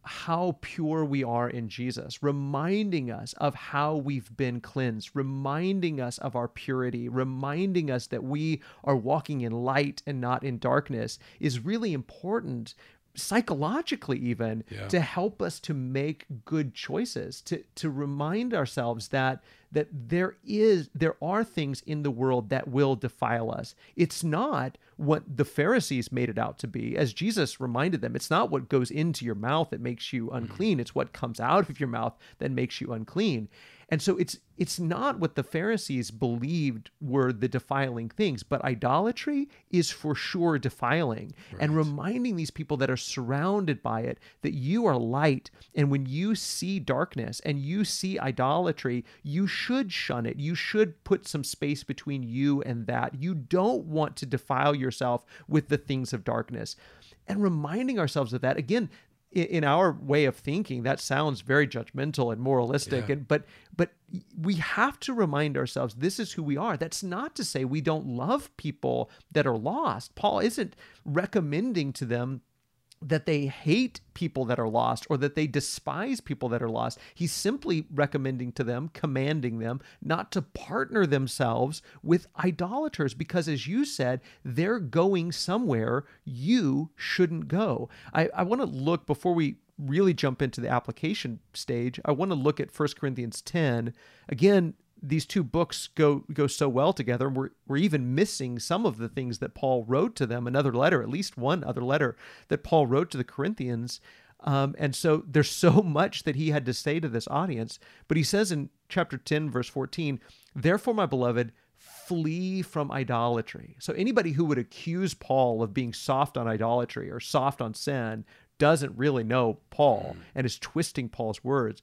how pure we are in Jesus, reminding us of how we've been cleansed, reminding us of our purity, reminding us that we are walking in light and not in darkness is really important psychologically even yeah. to help us to make good choices to to remind ourselves that that there is there are things in the world that will defile us. It's not what the pharisees made it out to be as jesus reminded them. It's not what goes into your mouth that makes you mm-hmm. unclean. It's what comes out of your mouth that makes you unclean and so it's it's not what the Pharisees believed were the defiling things, but idolatry is for sure defiling. Right. And reminding these people that are surrounded by it that you are light and when you see darkness and you see idolatry, you should shun it. You should put some space between you and that. You don't want to defile yourself with the things of darkness and reminding ourselves of that again in our way of thinking that sounds very judgmental and moralistic yeah. and but but we have to remind ourselves this is who we are that's not to say we don't love people that are lost paul isn't recommending to them that they hate people that are lost or that they despise people that are lost. He's simply recommending to them, commanding them not to partner themselves with idolaters because, as you said, they're going somewhere you shouldn't go. I, I want to look before we really jump into the application stage. I want to look at 1 Corinthians 10. Again, these two books go go so well together. We're we're even missing some of the things that Paul wrote to them. Another letter, at least one other letter that Paul wrote to the Corinthians. Um, and so there's so much that he had to say to this audience. But he says in chapter 10, verse 14, Therefore, my beloved, flee from idolatry. So anybody who would accuse Paul of being soft on idolatry or soft on sin doesn't really know Paul and is twisting Paul's words.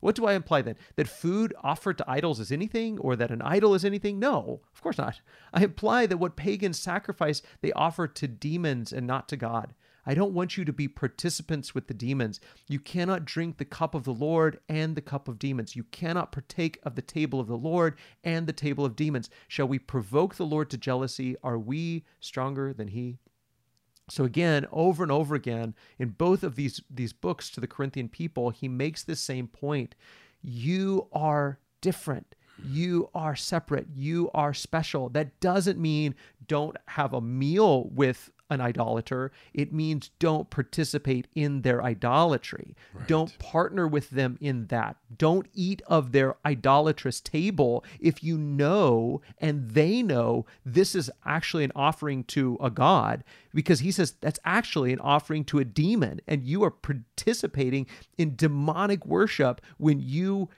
What do I imply then? That food offered to idols is anything, or that an idol is anything? No, of course not. I imply that what pagans sacrifice, they offer to demons and not to God. I don't want you to be participants with the demons. You cannot drink the cup of the Lord and the cup of demons. You cannot partake of the table of the Lord and the table of demons. Shall we provoke the Lord to jealousy? Are we stronger than he? So again, over and over again, in both of these these books to the Corinthian people, he makes the same point. You are different. You are separate. You are special. That doesn't mean don't have a meal with an idolater. It means don't participate in their idolatry. Right. Don't partner with them in that. Don't eat of their idolatrous table if you know and they know this is actually an offering to a god, because he says that's actually an offering to a demon, and you are participating in demonic worship when you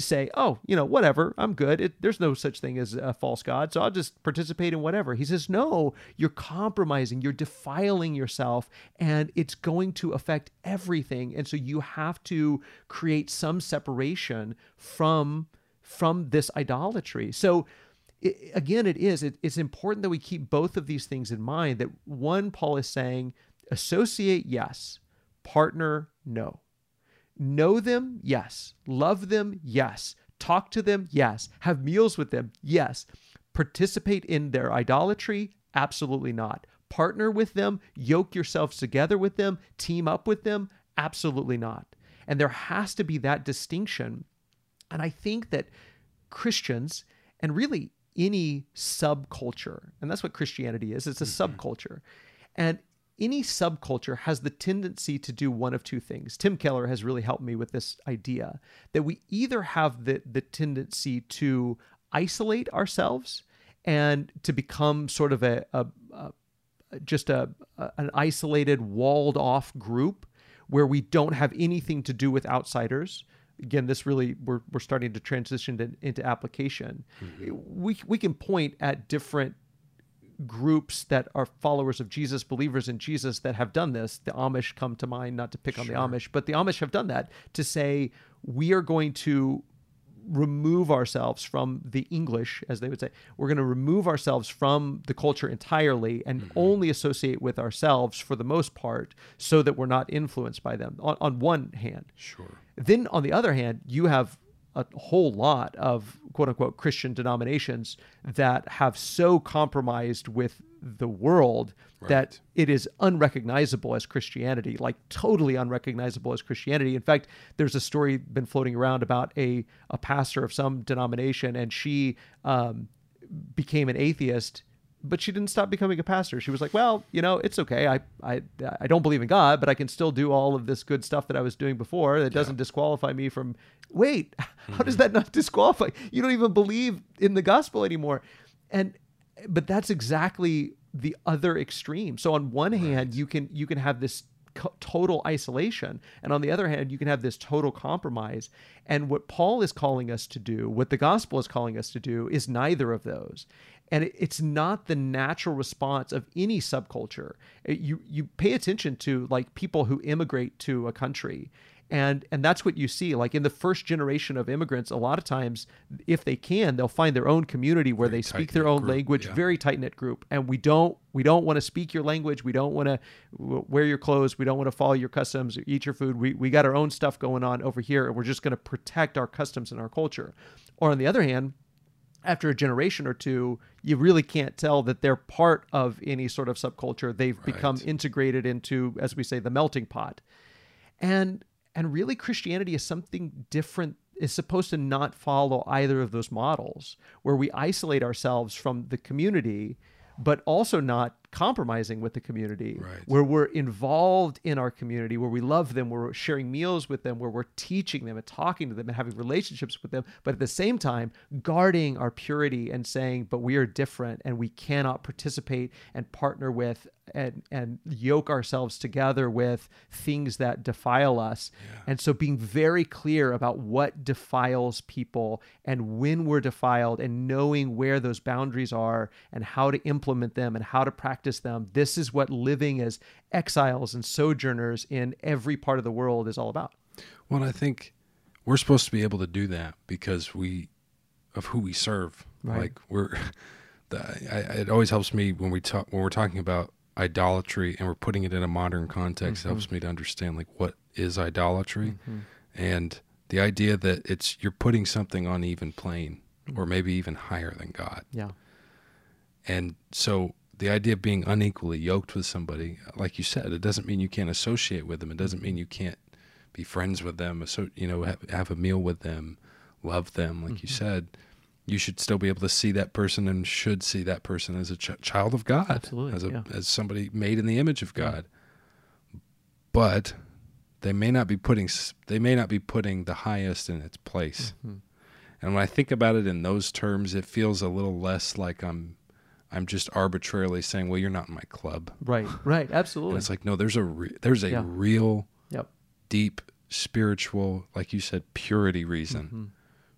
say, oh, you know, whatever, I'm good. It, there's no such thing as a false God, so I'll just participate in whatever. He says, no, you're compromising, you're defiling yourself, and it's going to affect everything. And so you have to create some separation from from this idolatry. So it, again, it is. It, it's important that we keep both of these things in mind. That one, Paul is saying, associate, yes, partner, no. Know them? Yes. Love them? Yes. Talk to them? Yes. Have meals with them? Yes. Participate in their idolatry? Absolutely not. Partner with them? Yoke yourselves together with them? Team up with them? Absolutely not. And there has to be that distinction. And I think that Christians, and really any subculture, and that's what Christianity is, it's a mm-hmm. subculture. And any subculture has the tendency to do one of two things. Tim Keller has really helped me with this idea that we either have the, the tendency to isolate ourselves and to become sort of a, a, a just a, a, an isolated, walled off group where we don't have anything to do with outsiders. Again, this really we're, we're starting to transition to, into application. Mm-hmm. We we can point at different groups that are followers of Jesus, believers in Jesus that have done this. The Amish come to mind, not to pick sure. on the Amish, but the Amish have done that to say we are going to remove ourselves from the English, as they would say. We're going to remove ourselves from the culture entirely and mm-hmm. only associate with ourselves for the most part so that we're not influenced by them, on, on one hand. Sure. Then on the other hand, you have a whole lot of quote unquote Christian denominations that have so compromised with the world right. that it is unrecognizable as Christianity, like totally unrecognizable as Christianity. In fact, there's a story been floating around about a, a pastor of some denomination, and she um, became an atheist but she didn't stop becoming a pastor. She was like, well, you know, it's okay. I, I, I don't believe in God, but I can still do all of this good stuff that I was doing before. That doesn't yeah. disqualify me from. Wait, mm-hmm. how does that not disqualify? You don't even believe in the gospel anymore, and but that's exactly the other extreme. So on one right. hand, you can you can have this co- total isolation, and on the other hand, you can have this total compromise. And what Paul is calling us to do, what the gospel is calling us to do, is neither of those and it's not the natural response of any subculture. You you pay attention to like people who immigrate to a country. And and that's what you see. Like in the first generation of immigrants a lot of times if they can they'll find their own community where very they speak their own group, language yeah. very tight knit group. And we don't we don't want to speak your language. We don't want to wear your clothes. We don't want to follow your customs or eat your food. We, we got our own stuff going on over here and we're just going to protect our customs and our culture. Or on the other hand after a generation or two, you really can't tell that they're part of any sort of subculture. They've right. become integrated into, as we say, the melting pot. And and really Christianity is something different is supposed to not follow either of those models where we isolate ourselves from the community but also not compromising with the community, right. where we're involved in our community, where we love them, where we're sharing meals with them, where we're teaching them and talking to them and having relationships with them, but at the same time, guarding our purity and saying, but we are different and we cannot participate and partner with and, and yoke ourselves together with things that defile us. Yeah. And so being very clear about what defiles people and when we're defiled and knowing where those boundaries are and how to implement them and how to practice practice them. This is what living as exiles and sojourners in every part of the world is all about. Well, I think we're supposed to be able to do that because we of who we serve. Right. Like we're, the, I, it always helps me when we talk when we're talking about idolatry and we're putting it in a modern context. Mm-hmm. Helps me to understand like what is idolatry, mm-hmm. and the idea that it's you're putting something on even plane or maybe even higher than God. Yeah. And so the idea of being unequally yoked with somebody, like you said, it doesn't mean you can't associate with them. It doesn't mean you can't be friends with them. So you know, have, have a meal with them, love them, like mm-hmm. you said. You should still be able to see that person and should see that person as a ch- child of God, Absolutely, as a yeah. as somebody made in the image of God. Yeah. But they may not be putting they may not be putting the highest in its place. Mm-hmm. And when I think about it in those terms, it feels a little less like I'm I'm just arbitrarily saying, well, you're not in my club. Right, right, absolutely. And it's like, no, there's a re- there's a yeah. real, yep. deep spiritual, like you said, purity reason mm-hmm.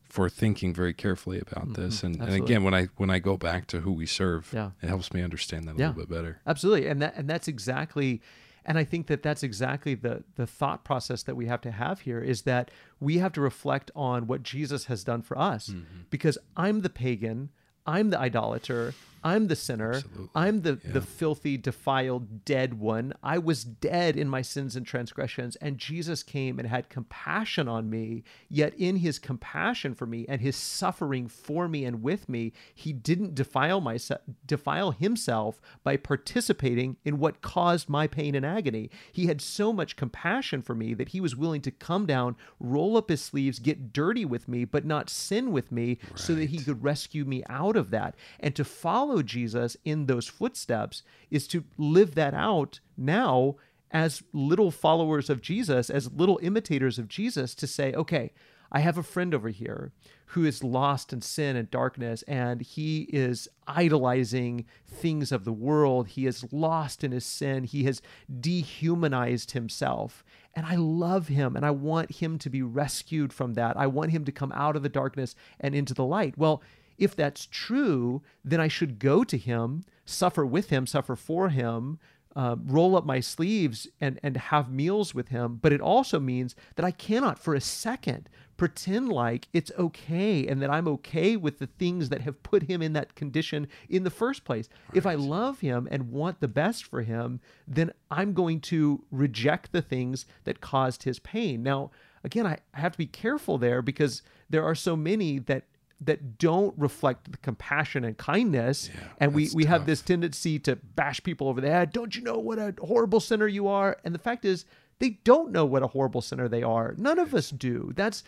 for thinking very carefully about mm-hmm. this. And, and again, when I when I go back to who we serve, yeah. it helps me understand that a yeah. little bit better. Absolutely, and that and that's exactly. And I think that that's exactly the the thought process that we have to have here is that we have to reflect on what Jesus has done for us. Mm-hmm. Because I'm the pagan, I'm the idolater, I'm the sinner. Absolutely. I'm the, yeah. the filthy, defiled, dead one. I was dead in my sins and transgressions, and Jesus came and had compassion on me. Yet, in his compassion for me and his suffering for me and with me, he didn't defile myself, defile himself by participating in what caused my pain and agony. He had so much compassion for me that he was willing to come down, roll up his sleeves, get dirty with me, but not sin with me, right. so that he could rescue me out of that. And to follow follow Jesus in those footsteps is to live that out now as little followers of Jesus, as little imitators of Jesus, to say, okay, I have a friend over here who is lost in sin and darkness, and he is idolizing things of the world. He is lost in his sin. He has dehumanized himself. And I love him, and I want him to be rescued from that. I want him to come out of the darkness and into the light. Well, if that's true, then I should go to him, suffer with him, suffer for him, uh, roll up my sleeves and, and have meals with him. But it also means that I cannot for a second pretend like it's okay and that I'm okay with the things that have put him in that condition in the first place. Right. If I love him and want the best for him, then I'm going to reject the things that caused his pain. Now, again, I, I have to be careful there because there are so many that that don't reflect the compassion and kindness. Yeah, and we we tough. have this tendency to bash people over the head. Don't you know what a horrible sinner you are? And the fact is they don't know what a horrible sinner they are. None of us do. That's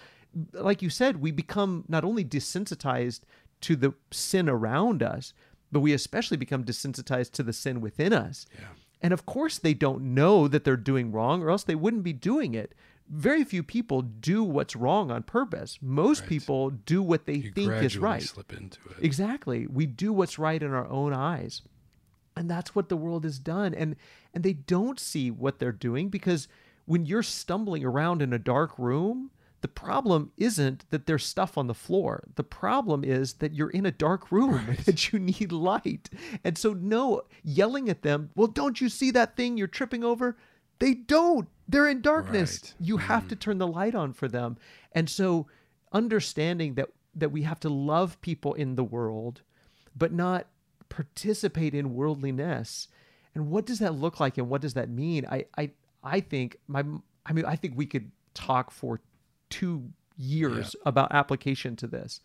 like you said we become not only desensitized to the sin around us but we especially become desensitized to the sin within us. Yeah. and of course they don't know that they're doing wrong or else they wouldn't be doing it very few people do what's wrong on purpose. Most right. people do what they you think is right. Slip into it. Exactly. We do what's right in our own eyes. And that's what the world has done. And and they don't see what they're doing because when you're stumbling around in a dark room, the problem isn't that there's stuff on the floor. The problem is that you're in a dark room right. and that you need light. And so no, yelling at them, "Well, don't you see that thing you're tripping over?" They don't. They're in darkness. Right. You have mm. to turn the light on for them. And so understanding that that we have to love people in the world but not participate in worldliness. And what does that look like and what does that mean? I I I think my I mean I think we could talk for 2 years yeah. about application to this.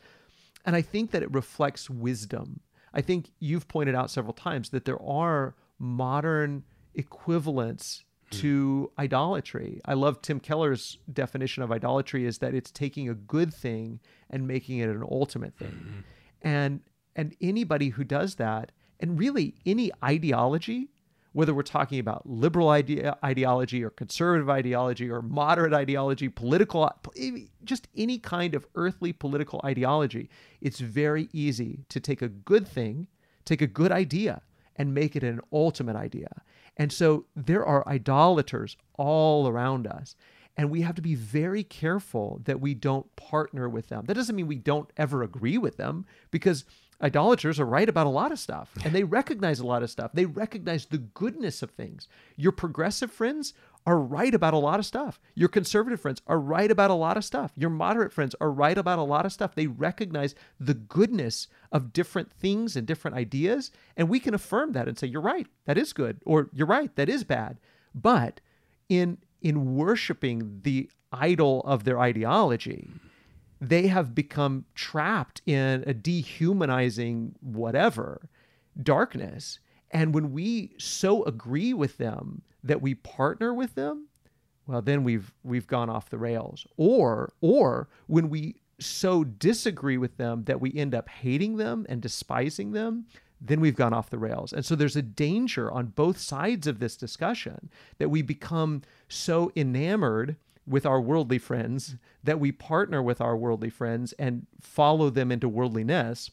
and I think that it reflects wisdom. I think you've pointed out several times that there are modern equivalents to idolatry. I love Tim Keller's definition of idolatry is that it's taking a good thing and making it an ultimate thing. Mm-hmm. And and anybody who does that and really any ideology whether we're talking about liberal ide- ideology or conservative ideology or moderate ideology, political, just any kind of earthly political ideology, it's very easy to take a good thing, take a good idea, and make it an ultimate idea. And so there are idolaters all around us. And we have to be very careful that we don't partner with them. That doesn't mean we don't ever agree with them because idolaters are right about a lot of stuff and they recognize a lot of stuff. They recognize the goodness of things. Your progressive friends are right about a lot of stuff. Your conservative friends are right about a lot of stuff. Your moderate friends are right about a lot of stuff. They recognize the goodness of different things and different ideas. And we can affirm that and say, you're right, that is good, or you're right, that is bad. But in in worshiping the idol of their ideology, they have become trapped in a dehumanizing whatever darkness. And when we so agree with them that we partner with them, well, then we've we've gone off the rails. Or or when we so disagree with them that we end up hating them and despising them, then we've gone off the rails. And so there's a danger on both sides of this discussion that we become so enamored with our worldly friends that we partner with our worldly friends and follow them into worldliness,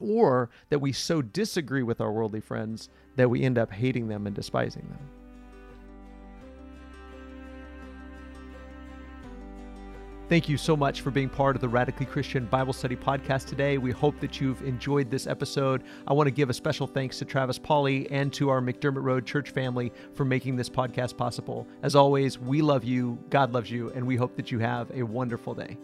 or that we so disagree with our worldly friends that we end up hating them and despising them. Thank you so much for being part of the Radically Christian Bible Study podcast today. We hope that you've enjoyed this episode. I want to give a special thanks to Travis Pauley and to our McDermott Road church family for making this podcast possible. As always, we love you, God loves you, and we hope that you have a wonderful day.